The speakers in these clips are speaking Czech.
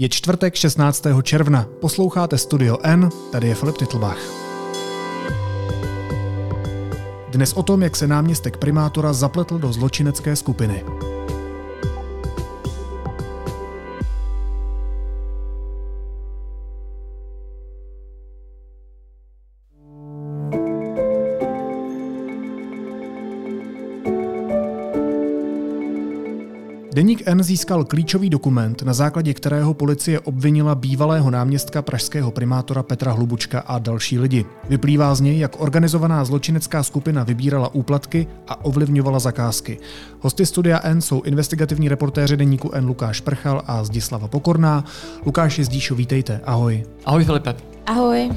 Je čtvrtek 16. června. Posloucháte Studio N, tady je Filip Titlbach. Dnes o tom, jak se náměstek primátora zapletl do zločinecké skupiny. Deník N získal klíčový dokument, na základě kterého policie obvinila bývalého náměstka pražského primátora Petra Hlubučka a další lidi. Vyplývá z něj, jak organizovaná zločinecká skupina vybírala úplatky a ovlivňovala zakázky. Hosty studia N jsou investigativní reportéři Deníku N Lukáš Prchal a Zdislava Pokorná. Lukáš Zdíšo, vítejte. Ahoj. Ahoj Filipe. Ahoj.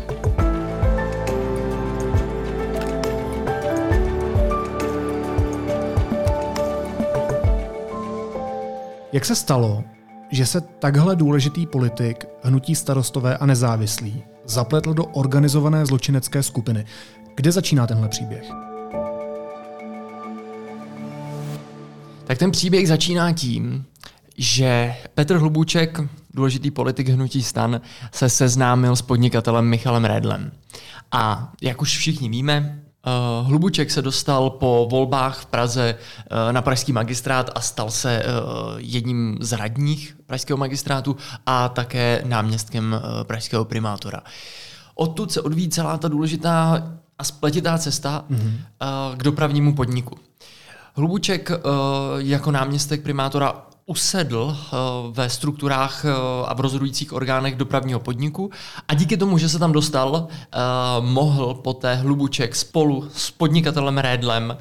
Jak se stalo, že se takhle důležitý politik, hnutí starostové a nezávislí, zapletl do organizované zločinecké skupiny? Kde začíná tenhle příběh? Tak ten příběh začíná tím, že Petr Hlubuček, důležitý politik hnutí stan, se seznámil s podnikatelem Michalem Redlem. A jak už všichni víme, Uh, Hlubuček se dostal po volbách v Praze uh, na pražský magistrát a stal se uh, jedním z radních pražského magistrátu a také náměstkem uh, pražského primátora. Odtud se odvíjí celá ta důležitá a spletitá cesta mm-hmm. uh, k dopravnímu podniku. Hlubuček uh, jako náměstek primátora usedl eh, ve strukturách eh, a v rozhodujících orgánech dopravního podniku a díky tomu, že se tam dostal, eh, mohl poté Hlubuček spolu s podnikatelem Rédlem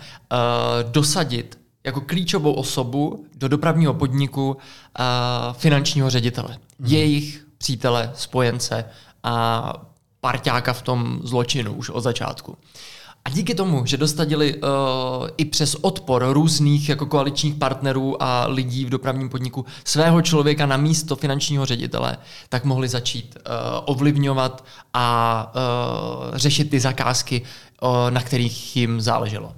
dosadit jako klíčovou osobu do dopravního podniku finančního ředitele. Hmm. Jejich přítele, spojence a parťáka v tom zločinu už od začátku. A díky tomu, že dostadili uh, i přes odpor různých jako koaličních partnerů a lidí v dopravním podniku svého člověka na místo finančního ředitele, tak mohli začít uh, ovlivňovat a uh, řešit ty zakázky, uh, na kterých jim záleželo.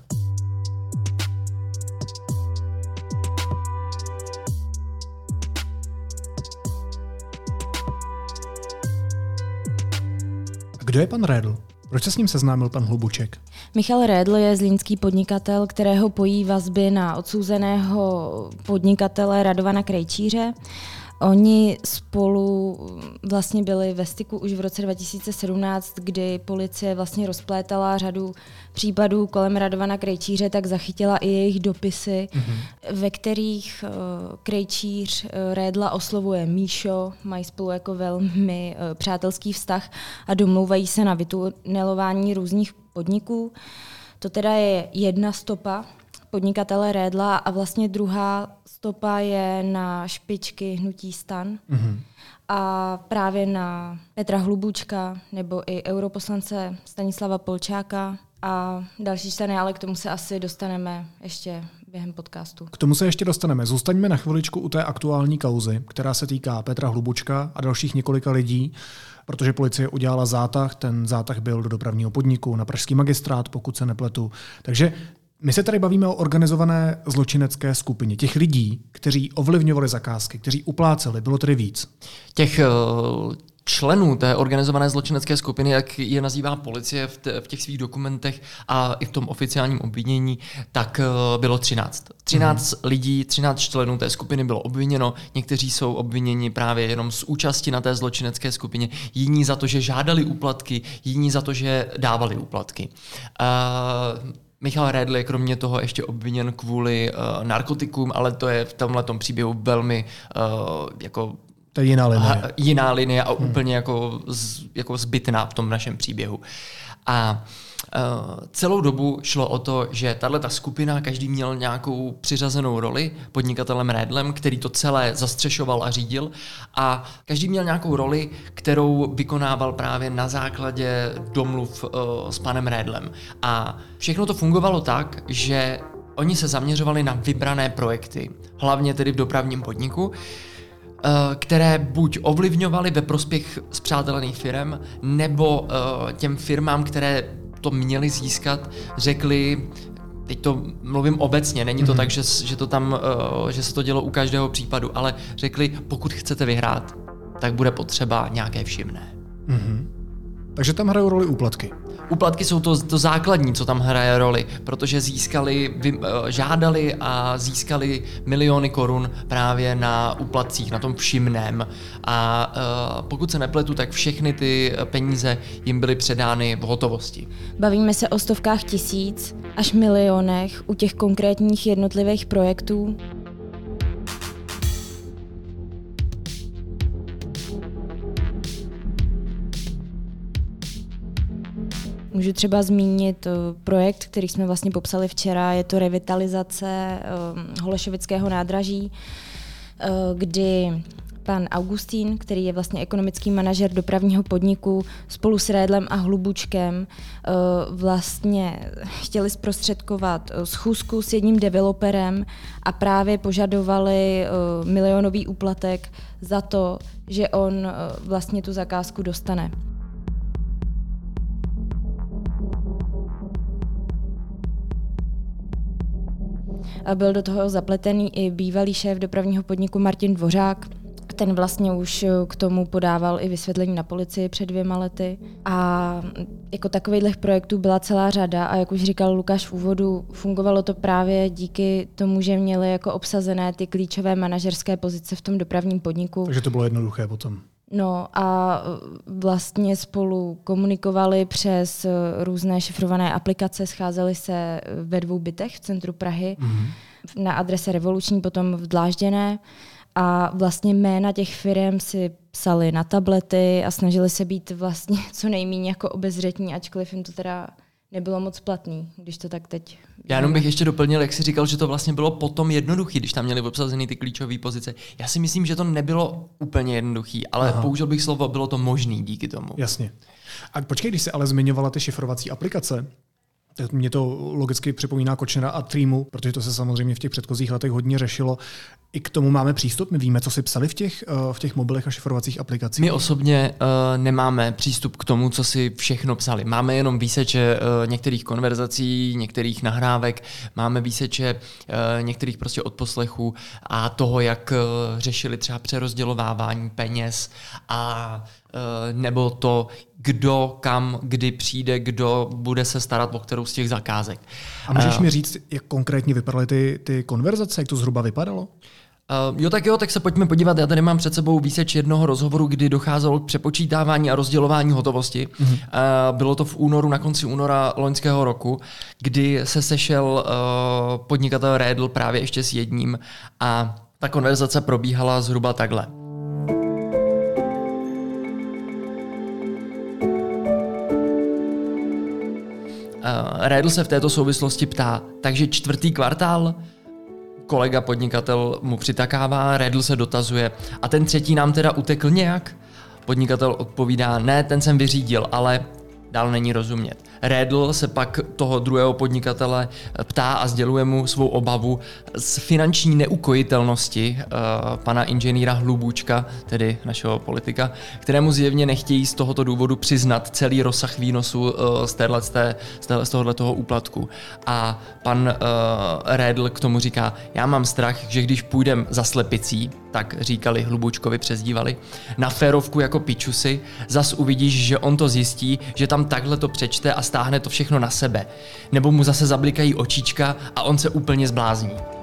Kdo je pan Redl? Proč se s ním seznámil pan Hlubuček? Michal Rédl je zlínský podnikatel, kterého pojí vazby na odsouzeného podnikatele Radovana Krejčíře. Oni spolu vlastně byli ve styku už v roce 2017, kdy policie vlastně rozplétala řadu případů kolem Radovana Krejčíře, tak zachytila i jejich dopisy, mm-hmm. ve kterých uh, Krejčíř uh, Rédla oslovuje Míšo, mají spolu jako velmi uh, přátelský vztah a domlouvají se na vytunelování různých podniků. To teda je jedna stopa podnikatele Rédla a vlastně druhá stopa je na špičky hnutí stan. Mm-hmm. A právě na Petra Hlubučka nebo i europoslance Stanislava Polčáka a další členy, ale k tomu se asi dostaneme ještě během podcastu. K tomu se ještě dostaneme. Zůstaňme na chviličku u té aktuální kauzy, která se týká Petra Hlubučka a dalších několika lidí, protože policie udělala zátah. Ten zátah byl do dopravního podniku na pražský magistrát, pokud se nepletu. Takže my se tady bavíme o organizované zločinecké skupině, těch lidí, kteří ovlivňovali zakázky, kteří upláceli, bylo tedy víc. Těch uh, členů té organizované zločinecké skupiny, jak je nazývá policie v, v těch svých dokumentech a i v tom oficiálním obvinění, tak uh, bylo 13. 13 mm. lidí, 13 členů té skupiny bylo obviněno, někteří jsou obviněni právě jenom z účasti na té zločinecké skupině, jiní za to, že žádali úplatky, jiní za to, že dávali úplatky. Uh, Michal Redl je kromě toho ještě obviněn kvůli uh, narkotikům, ale to je v tomhle příběhu velmi uh, jako to je jiná linie. Jiná linie a hmm. úplně jako, z, jako zbytná v tom našem příběhu. A Uh, celou dobu šlo o to, že tahle ta skupina, každý měl nějakou přiřazenou roli podnikatelem Redlem, který to celé zastřešoval a řídil a každý měl nějakou roli, kterou vykonával právě na základě domluv uh, s panem Redlem. A všechno to fungovalo tak, že oni se zaměřovali na vybrané projekty, hlavně tedy v dopravním podniku, které buď ovlivňovaly ve prospěch zpřátelených firm, nebo uh, těm firmám, které to měly získat, řekli, teď to mluvím obecně, není to mm-hmm. tak, že, že, to tam, uh, že se to dělo u každého případu, ale řekli, pokud chcete vyhrát, tak bude potřeba nějaké všimné. Mm-hmm. Takže tam hrajou roli úplatky. Úplatky jsou to, to základní, co tam hraje roli, protože získali, vy, eh, žádali a získali miliony korun právě na úplatcích, na tom všimném. A uh, pokud se nepletu, tak všechny ty peníze jim byly předány v hotovosti. Bavíme se o stovkách tisíc až milionech u těch konkrétních jednotlivých projektů. Můžu třeba zmínit eh, projekt, který jsme vlastně popsali včera, je to revitalizace um, Holešovického nádraží, uh, kdy pan Augustín, který je vlastně ekonomický manažer dopravního podniku, spolu s Rédlem a Hlubučkem vlastně chtěli zprostředkovat schůzku s jedním developerem a právě požadovali milionový úplatek za to, že on vlastně tu zakázku dostane. Byl do toho zapletený i bývalý šéf dopravního podniku Martin Dvořák, ten vlastně už k tomu podával i vysvětlení na policii před dvěma lety. A jako takových projektů byla celá řada a jak už říkal Lukáš v úvodu, fungovalo to právě díky tomu, že měli jako obsazené ty klíčové manažerské pozice v tom dopravním podniku. Takže to bylo jednoduché potom. No a vlastně spolu komunikovali přes různé šifrované aplikace, scházeli se ve dvou bytech v centru Prahy mm-hmm. na adrese Revoluční, potom v Dlážděné a vlastně jména těch firm si psali na tablety a snažili se být vlastně co nejméně jako obezřetní, ačkoliv jim to teda nebylo moc platný, když to tak teď... Já jenom bych ještě doplnil, jak jsi říkal, že to vlastně bylo potom jednoduchý, když tam měli obsazeny ty klíčové pozice. Já si myslím, že to nebylo úplně jednoduchý, ale Aha. použil bych slovo, bylo to možný díky tomu. Jasně. A počkej, když jsi ale zmiňovala ty šifrovací aplikace, mě to logicky připomíná Kočnera a Treemu, protože to se samozřejmě v těch předchozích letech hodně řešilo. I k tomu máme přístup? My víme, co si psali v těch, eh, v těch mobilech a šifrovacích aplikacích? My osobně uh, nemáme přístup k tomu, co si všechno psali. Máme jenom výseče uh, některých konverzací, některých nahrávek, máme výseče uh, některých prostě odposlechů a toho, jak uh, řešili třeba přerozdělovávání peněz a nebo to, kdo kam, kdy přijde, kdo bude se starat o kterou z těch zakázek. A můžeš mi říct, jak konkrétně vypadaly ty, ty konverzace, jak to zhruba vypadalo? Uh, jo, tak jo, tak se pojďme podívat. Já tady mám před sebou výseč jednoho rozhovoru, kdy docházelo k přepočítávání a rozdělování hotovosti. Mm-hmm. Uh, bylo to v únoru, na konci února loňského roku, kdy se sešel uh, podnikatel Redl právě ještě s jedním a ta konverzace probíhala zhruba takhle. Redl se v této souvislosti ptá, takže čtvrtý kvartál, kolega podnikatel mu přitakává, Redl se dotazuje a ten třetí nám teda utekl nějak? Podnikatel odpovídá, ne, ten jsem vyřídil, ale dál není rozumět. Redl se pak toho druhého podnikatele ptá a sděluje mu svou obavu z finanční neukojitelnosti uh, pana inženýra Hlubučka, tedy našeho politika, kterému zjevně nechtějí z tohoto důvodu přiznat celý rozsah výnosu uh, z, téhle, z, té, z tohohle toho úplatku. A pan uh, Redl k tomu říká, já mám strach, že když půjdem za slepicí, tak říkali Hlubučkovi, přezdívali, na férovku jako pičusy, zas uvidíš, že on to zjistí, že tam takhle to přečte a stáhne to všechno na sebe. Nebo mu zase zablikají očička a on se úplně zblázní.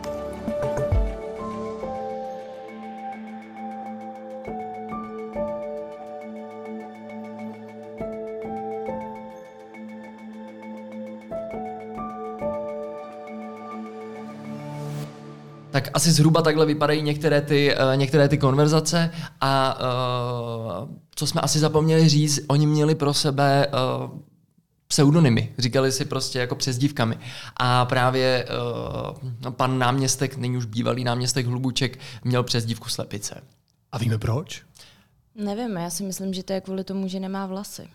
Tak asi zhruba takhle vypadají některé ty, uh, některé ty konverzace a uh, co jsme asi zapomněli říct, oni měli pro sebe uh, pseudonymy, říkali si prostě jako přezdívkami. A právě uh, pan náměstek, není už bývalý náměstek Hlubuček, měl přezdívku Slepice. A víme proč? Nevím, já si myslím, že to je kvůli tomu, že nemá vlasy.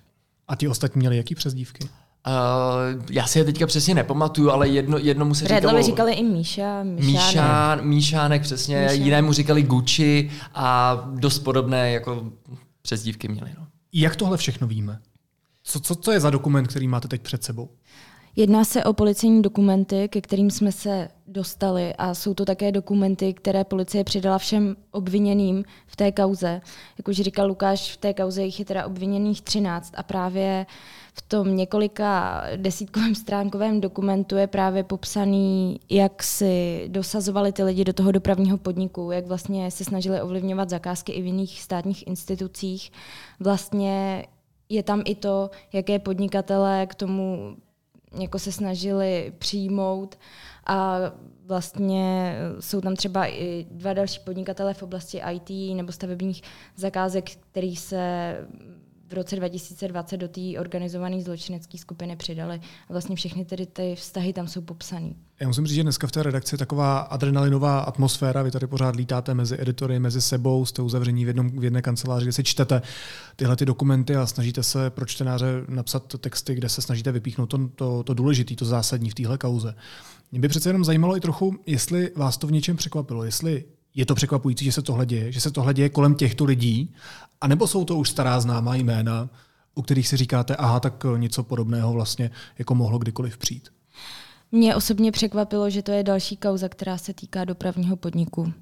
A ti ostatní měli jaký přezdívky? Uh, já si je teďka přesně nepamatuju, ale jedno, jednomu se Redlovi říkalo... říkali i Míša, Míšánek. Míšánek, přesně, Míšánek. jinému říkali Gucci a dost podobné jako přezdívky měli. No. Jak tohle všechno víme? Co, co, co je za dokument, který máte teď před sebou? Jedná se o policejní dokumenty, ke kterým jsme se dostali a jsou to také dokumenty, které policie přidala všem obviněným v té kauze. Jak už říkal Lukáš, v té kauze jich je teda obviněných 13 a právě v tom několika desítkovém stránkovém dokumentu je právě popsaný, jak si dosazovali ty lidi do toho dopravního podniku, jak vlastně se snažili ovlivňovat zakázky i v jiných státních institucích. Vlastně je tam i to, jaké podnikatele k tomu jako se snažili přijmout a vlastně jsou tam třeba i dva další podnikatele v oblasti IT nebo stavebních zakázek, který se v roce 2020 do té organizované zločinecké skupiny přidali. A vlastně všechny tedy ty vztahy tam jsou popsané. Já musím říct, že dneska v té redakci je taková adrenalinová atmosféra. Vy tady pořád lítáte mezi editory, mezi sebou, jste uzavření v, jednom, v jedné kanceláři, kde si čtete tyhle ty dokumenty a snažíte se pro čtenáře napsat texty, kde se snažíte vypíchnout to, to, to důležité, to zásadní v téhle kauze. Mě by přece jenom zajímalo i trochu, jestli vás to v něčem překvapilo, jestli je to překvapující, že se tohle děje, že se tohle děje kolem těchto lidí, anebo jsou to už stará známá jména, u kterých si říkáte, aha, tak něco podobného vlastně jako mohlo kdykoliv přijít. Mě osobně překvapilo, že to je další kauza, která se týká dopravního podniku.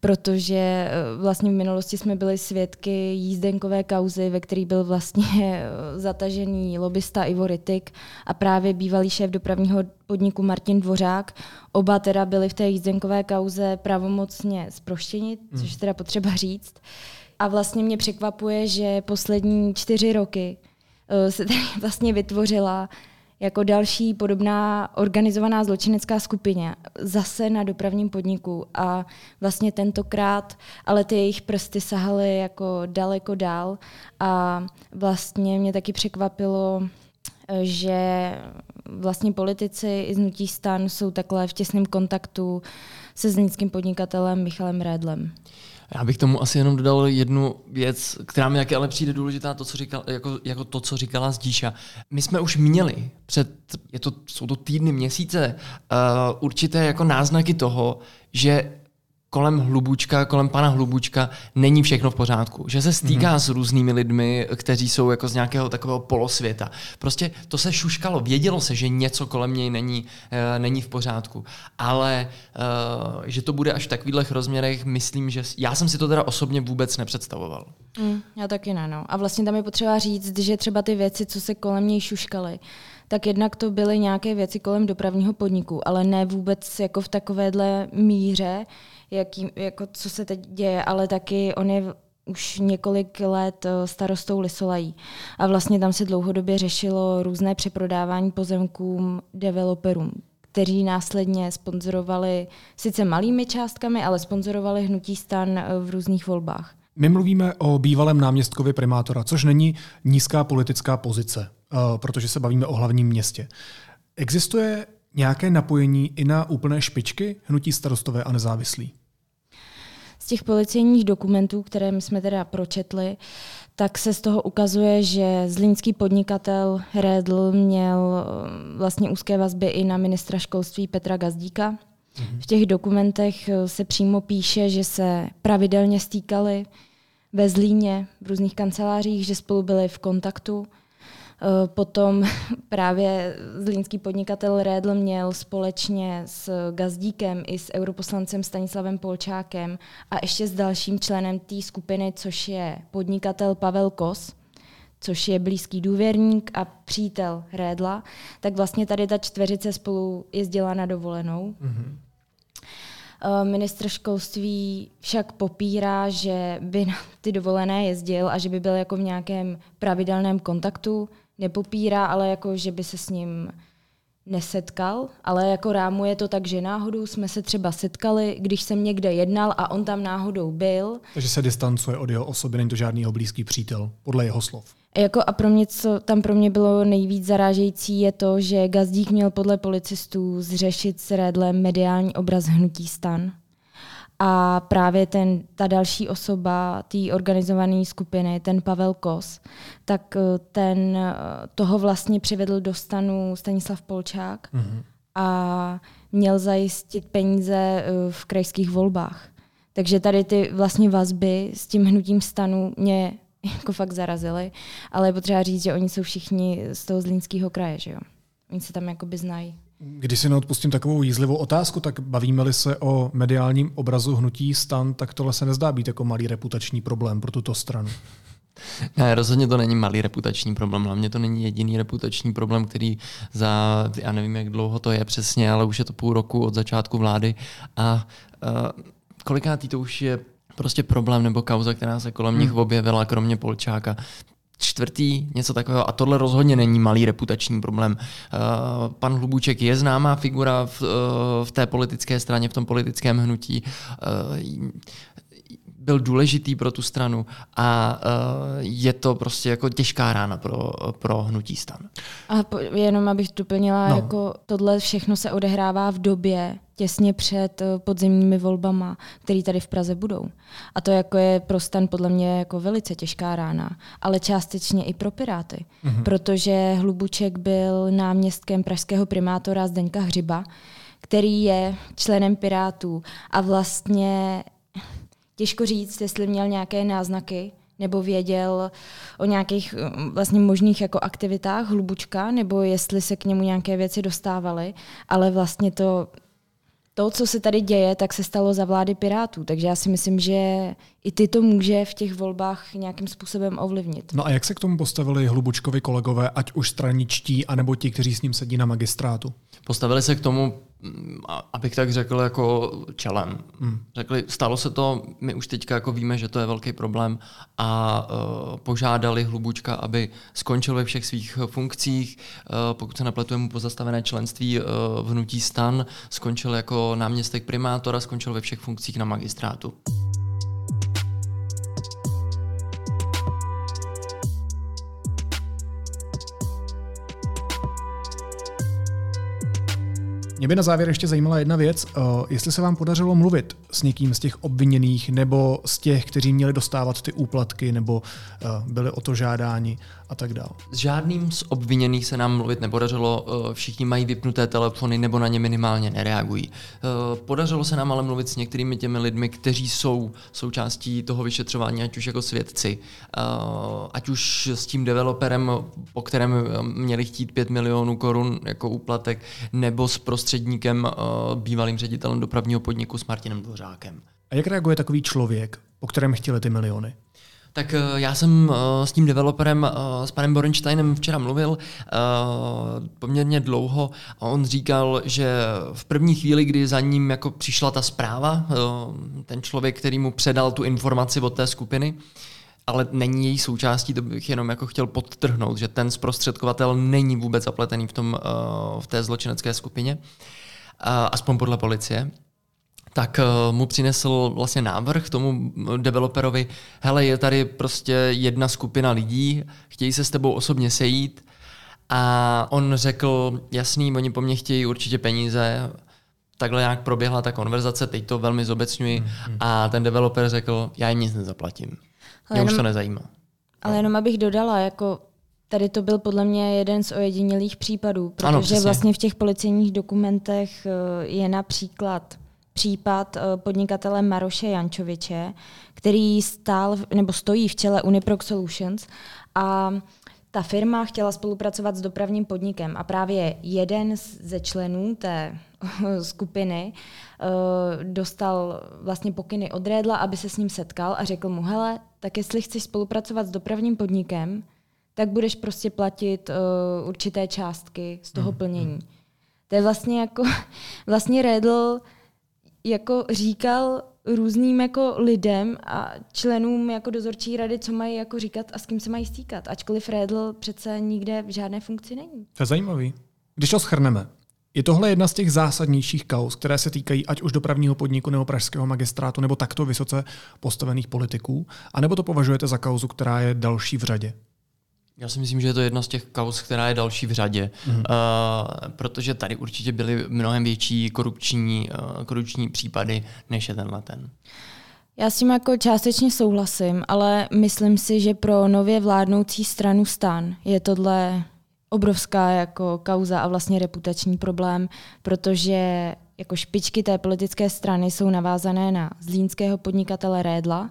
Protože eh, vlastně v minulosti jsme byli svědky jízdenkové kauzy, ve který byl vlastně eh, zatažený lobista Ivo Rytik a právě bývalý šéf dopravního podniku Martin Dvořák. Oba teda byli v té jízdenkové kauze pravomocně zproštěni, hmm. což teda potřeba říct. A vlastně mě překvapuje, že poslední čtyři roky eh, se tady vlastně vytvořila jako další podobná organizovaná zločinecká skupině, zase na dopravním podniku a vlastně tentokrát, ale ty jejich prsty sahaly jako daleko dál a vlastně mě taky překvapilo, že vlastně politici i z stan jsou takhle v těsném kontaktu se znickým podnikatelem Michalem Rédlem. Já bych tomu asi jenom dodal jednu věc, která mi taky ale přijde důležitá, to, co říkal, jako, jako to, co říkala Zdíša. My jsme už měli před, je to, jsou to týdny, měsíce, uh, určité jako náznaky toho, že kolem Hlubučka, kolem pana Hlubučka není všechno v pořádku. Že se stýká mm-hmm. s různými lidmi, kteří jsou jako z nějakého takového polosvěta. Prostě to se šuškalo, vědělo se, že něco kolem něj není, uh, není v pořádku. Ale uh, že to bude až v takových rozměrech, myslím, že já jsem si to teda osobně vůbec nepředstavoval. Mm, já taky ne, no. A vlastně tam je potřeba říct, že třeba ty věci, co se kolem něj šuškaly, tak jednak to byly nějaké věci kolem dopravního podniku, ale ne vůbec jako v takovéhle míře, jaký, jako co se teď děje, ale taky on je už několik let eh, starostou Lisolají. A vlastně tam se dlouhodobě řešilo různé přeprodávání pozemkům developerům, kteří následně sponzorovali sice malými částkami, ale sponzorovali hnutí stan eh, v různých volbách. My mluvíme o bývalém náměstkovi primátora, což není nízká politická pozice, eh, protože se bavíme o hlavním městě. Existuje nějaké napojení i na úplné špičky hnutí starostové a nezávislí? Z těch policejních dokumentů, které my jsme teda pročetli, tak se z toho ukazuje, že zlínský podnikatel Redl měl eh, vlastně úzké vazby i na ministra školství Petra Gazdíka. Mhm. V těch dokumentech eh, se přímo píše, že se pravidelně stýkali ve Zlíně v různých kancelářích, že spolu byli v kontaktu potom právě zlínský podnikatel Rédl měl společně s Gazdíkem i s europoslancem Stanislavem Polčákem a ještě s dalším členem té skupiny, což je podnikatel Pavel Kos, což je blízký důvěrník a přítel Rédla, tak vlastně tady ta čtveřice spolu jezdila na dovolenou. Mm-hmm. Ministr školství však popírá, že by na ty dovolené jezdil a že by byl jako v nějakém pravidelném kontaktu nepopírá, ale jako, že by se s ním nesetkal, ale jako rámuje to tak, že náhodou jsme se třeba setkali, když jsem někde jednal a on tam náhodou byl. Takže se distancuje od jeho osoby, není to žádný jeho blízký přítel, podle jeho slov. Jako a pro mě, co tam pro mě bylo nejvíc zarážející, je to, že Gazdík měl podle policistů zřešit s Redlem mediální obraz hnutí stan. A právě ten, ta další osoba té organizované skupiny, ten Pavel Kos, tak eh, ten eh, toho vlastně přivedl do stanu Stanislav Polčák mm-hmm. a měl zajistit peníze eh, v krajských volbách. Takže tady ty vlastně vazby s tím hnutím stanu mě jako fakt zarazily, ale je potřeba říct, že oni jsou všichni z toho zlínského kraje, že jo? Oni se tam jakoby znají. Když si neodpustím takovou jízlivou otázku, tak bavíme-li se o mediálním obrazu hnutí stan, tak tohle se nezdá být jako malý reputační problém pro tuto stranu. Ne, rozhodně to není malý reputační problém. Hlavně to není jediný reputační problém, který za, já nevím, jak dlouho to je přesně, ale už je to půl roku od začátku vlády. A uh, kolikátý to už je prostě problém nebo kauza, která se kolem hmm. nich objevila, kromě Polčáka čtvrtý, něco takového. A tohle rozhodně není malý reputační problém. Uh, pan Hlubuček je známá figura v, uh, v té politické straně, v tom politickém hnutí. Uh, byl důležitý pro tu stranu a uh, je to prostě jako těžká rána pro, pro hnutí stan. A po, jenom abych doplnila, no. jako tohle všechno se odehrává v době těsně před eh, podzimními volbama, které tady v Praze budou. A to jako je pro stan podle mě jako velice těžká rána, ale částečně i pro Piráty, mm-hmm. protože Hlubuček byl náměstkem pražského primátora Zdeňka Hřiba, který je členem Pirátů a vlastně těžko říct, jestli měl nějaké náznaky, nebo věděl o nějakých mm, vlastně možných jako aktivitách Hlubučka, nebo jestli se k němu nějaké věci dostávaly, ale vlastně to, to, co se tady děje, tak se stalo za vlády Pirátů, takže já si myslím, že i ty to může v těch volbách nějakým způsobem ovlivnit. No a jak se k tomu postavili Hlubučkovi kolegové, ať už straničtí, anebo ti, kteří s ním sedí na magistrátu? Postavili se k tomu Mm, abych tak řekl, jako čelem. Hmm. Řekli, stalo se to, my už teďka jako víme, že to je velký problém a uh, požádali Hlubučka, aby skončil ve všech svých funkcích, uh, pokud se nepletu mu pozastavené členství uh, v hnutí stan, skončil jako náměstek primátora, skončil ve všech funkcích na magistrátu. Mě by na závěr ještě zajímala jedna věc. Uh, jestli se vám podařilo mluvit s někým z těch obviněných nebo z těch, kteří měli dostávat ty úplatky nebo uh, byli o to žádáni a tak dále. S žádným z obviněných se nám mluvit nepodařilo. Uh, všichni mají vypnuté telefony nebo na ně minimálně nereagují. Podařilo se nám ale mluvit s některými těmi lidmi, kteří jsou součástí toho vyšetřování, ať už jako svědci, ať už s tím developerem, po kterém měli chtít 5 milionů korun jako úplatek, nebo s prostředníkem, uh, bývalým ředitelem dopravního podniku s Martinem Dvořákem. A jak reaguje takový člověk, po kterém chtěli ty miliony? Tak uh, já jsem uh, s tím developerem, s panem Borensteinem včera mluvil poměrně dlouho a on říkal, že v první chvíli, kdy za ním jako přišla ta zpráva, ten člověk, který mu předal tu informaci od té skupiny, ale není její součástí, to bych jenom jako chtěl podtrhnout, že ten zprostředkovatel není vůbec zapletený v, tom, uh, v té zločinecké skupině, uh, aspoň podle policie tak uh, mu přinesl vlastně návrh tomu developerovi, hele, je tady prostě jedna skupina lidí, chtějí se s tebou osobně sejít a on řekl, jasný, oni po mně chtějí určitě peníze, takhle nějak proběhla ta konverzace, teď to velmi zobecňuji, mm-hmm. a ten developer řekl, já jim nic nezaplatím. Ale Mě jenom, už to nezajímá. Ale jenom abych dodala, jako tady to byl podle mě jeden z ojedinělých případů, protože ano, vlastně v těch policejních dokumentech eh, je například případ eh, podnikatele Maroše Jančoviče, který stál nebo stojí v čele Uniproc Solutions a ta firma chtěla spolupracovat s dopravním podnikem. A právě jeden ze členů té skupiny uh, dostal vlastně pokyny od Rédla, aby se s ním setkal a řekl mu, hele, tak jestli chceš spolupracovat s dopravním podnikem, tak budeš prostě platit uh, určité částky z toho mm, plnění. Mm. To je vlastně jako, vlastně Redl jako říkal různým jako lidem a členům jako dozorčí rady, co mají jako říkat a s kým se mají stýkat. Ačkoliv Redl přece nikde v žádné funkci není. To je zajímavý. Když to schrneme, je tohle jedna z těch zásadnějších kaus, které se týkají ať už dopravního podniku nebo pražského magistrátu nebo takto vysoce postavených politiků, anebo to považujete za kauzu, která je další v řadě? Já si myslím, že je to jedna z těch kaus, která je další v řadě, mm-hmm. uh, protože tady určitě byly mnohem větší korupční, uh, korupční případy, než je tenhle ten. Já s tím jako částečně souhlasím, ale myslím si, že pro nově vládnoucí stranu stan je tohle obrovská jako kauza a vlastně reputační problém, protože jako špičky té politické strany jsou navázané na zlínského podnikatele Rédla,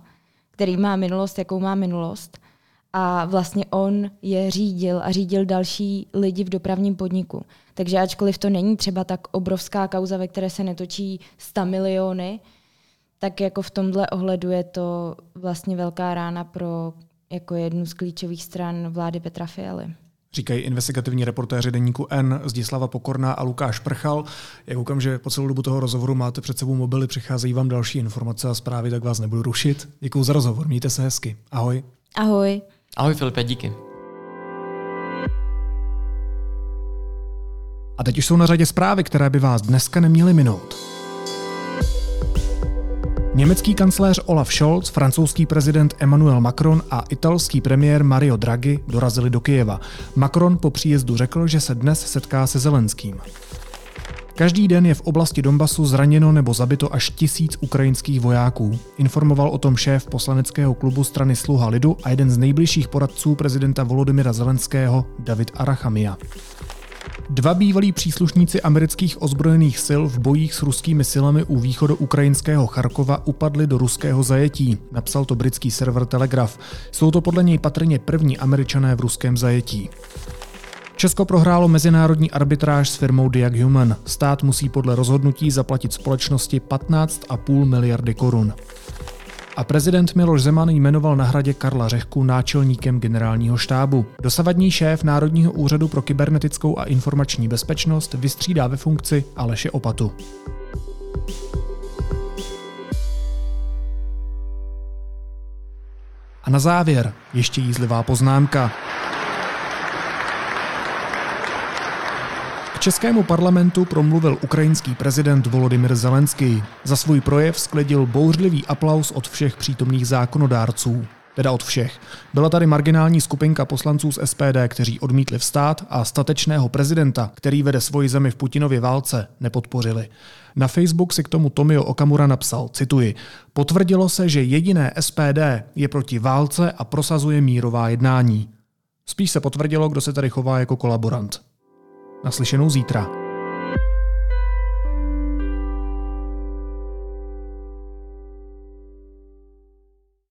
který má minulost, jakou má minulost a vlastně on je řídil a řídil další lidi v dopravním podniku. Takže ačkoliv to není třeba tak obrovská kauza, ve které se netočí 100 miliony, tak jako v tomhle ohledu je to vlastně velká rána pro jako jednu z klíčových stran vlády Petra Fialy. Říkají investigativní reportéři deníku N Zdislava Pokorná a Lukáš Prchal. Jak koukám, že po celou dobu toho rozhovoru máte před sebou mobily, přicházejí vám další informace a zprávy, tak vás nebudu rušit. Děkuji za rozhovor, mějte se hezky. Ahoj. Ahoj. Ahoj Filipe, díky. A teď už jsou na řadě zprávy, které by vás dneska neměly minout. Německý kancléř Olaf Scholz, francouzský prezident Emmanuel Macron a italský premiér Mario Draghi dorazili do Kyjeva. Macron po příjezdu řekl, že se dnes setká se Zelenským. Každý den je v oblasti Donbasu zraněno nebo zabito až tisíc ukrajinských vojáků. Informoval o tom šéf poslaneckého klubu strany Sluha lidu a jeden z nejbližších poradců prezidenta Volodymyra Zelenského, David Arachamia. Dva bývalí příslušníci amerických ozbrojených sil v bojích s ruskými silami u východu ukrajinského Charkova upadli do ruského zajetí, napsal to britský server Telegraph. Jsou to podle něj patrně první američané v ruském zajetí. Česko prohrálo mezinárodní arbitráž s firmou Diag Human. Stát musí podle rozhodnutí zaplatit společnosti 15,5 miliardy korun. A prezident Miloš Zeman jmenoval na hradě Karla Řehku náčelníkem generálního štábu. Dosavadní šéf Národního úřadu pro kybernetickou a informační bezpečnost vystřídá ve funkci Aleše Opatu. A na závěr ještě jízlivá poznámka. Českému parlamentu promluvil ukrajinský prezident Volodymyr Zelenský. Za svůj projev sklidil bouřlivý aplaus od všech přítomných zákonodárců. Teda od všech. Byla tady marginální skupinka poslanců z SPD, kteří odmítli vstát a statečného prezidenta, který vede svoji zemi v Putinově válce, nepodpořili. Na Facebook si k tomu Tomio Okamura napsal, cituji, potvrdilo se, že jediné SPD je proti válce a prosazuje mírová jednání. Spíš se potvrdilo, kdo se tady chová jako kolaborant. Naslyšenou zítra.